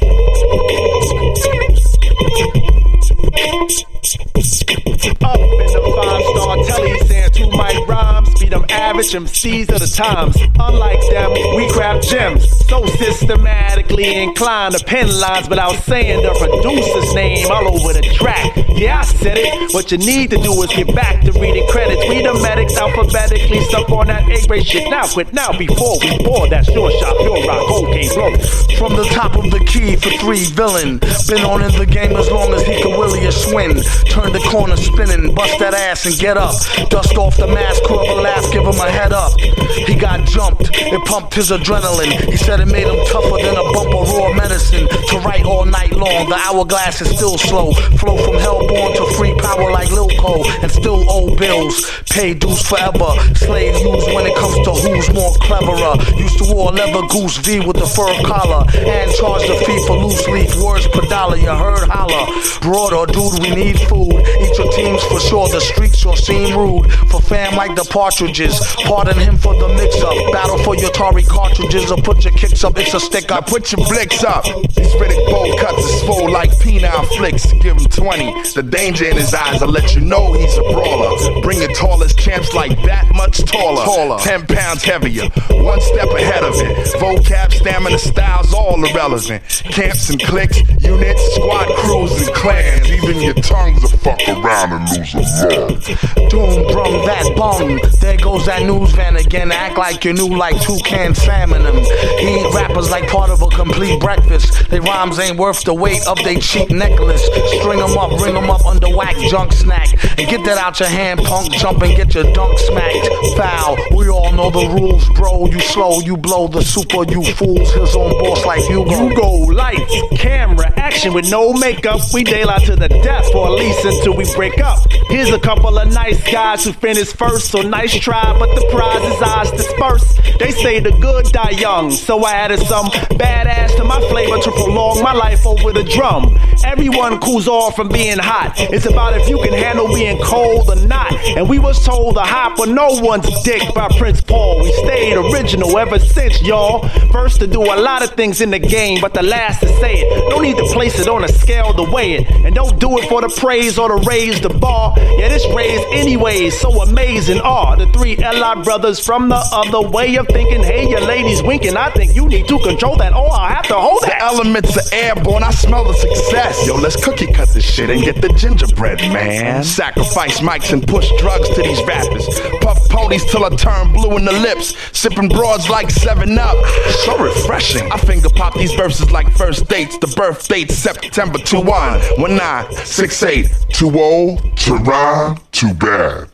Up in the five star telly, saying two mic rhymes, beat them average MCs of the times. Unlike them, we craft gems, so systematically inclined to pen lines without saying the producer's name all over the track. Yeah, I said it. What you need to do is get back to reading credits. Read the medics alphabetically, stuck on that A grade shit. Now quit now before we pour that sure shot, pure rock, cocaine blow. From the top of the key for three villain. Been on in the game as long as he can willy a swing. Turn the corner spinning, bust that ass and get up. Dust off the mask, curve a laugh, give him a head up. He got jumped, it pumped his adrenaline. He said it made him tougher than a bump of raw medicine. To write all night long, the hourglass is still slow. Flow from hellborn to free power like Lil Cole, and still owe bills. Pay dues forever. Slave use when it comes to who's more cleverer. Used to wear leather goose V with the fur collar, and charge the fee for loose leaf words Broader, dude, we need food. Eat your teams for sure. The streets sure seem rude. For fam like the partridges. Pardon him for the mix up. Battle for your Atari cartridges or put your kicks up. It's a stick Now put your blicks up. These Riddick Bowe cuts his full like penile flicks. Give him 20. The danger in his eyes will let you know he's a brawler. Bring your tallest champs like that much taller. taller. 10 pounds heavier. One step ahead of it. Vocab, stamina, styles, all irrelevant. Camps and clicks, units, squad crews, and clans. Even your tongues will fuck around and lose a lung. Doom drum that bung. There goes that news van again. Act like you knew like Toucan Sam on them. He eat rappers like part of a complete breakfast. They rhymes ain't worth the weight of they cheap necklace. String them up, ring them up under whack junk snack. And get that out your hand, punk. Jump and get your dunk smacked. Foul. We all know the rules, bro. You slow, you blow the super, you fools. His own boss like you go. You go lights, camera, action with no makeup. We daylight to the death, or at least until we break up. Here's a couple of nice guys who finished first, so nice try, but the prize is ours dispersed. They say the good die young, so I added some badass to my flavor to prolong my life over the drum. Everyone cools off from being hot. It's about if you can handle being cold or not. And we was told to hop on no one's dick by Prince Paul. We stayed original ever since, y'all. First to do a lot of things in the game, but the last to say it. No need to place it on a scale to weigh it. And don't do it for the praise or to raise the bar. Yeah, this raised anyways, so amazing are the three LI brothers from the other way of thinking. Hey, your ladies winking. I think you need to control that, or I have to hold The that. elements are airborne, I smell the success. Yo, let's cookie cut this shit and get the gingerbread, man. Sacrifice mics and push drugs to these rappers. Ponies till I turn blue in the lips. Sipping broads like 7 Up. So refreshing. I finger pop these verses like first dates. The birth date September 21 1968. Too old to rhyme, oh, too bad.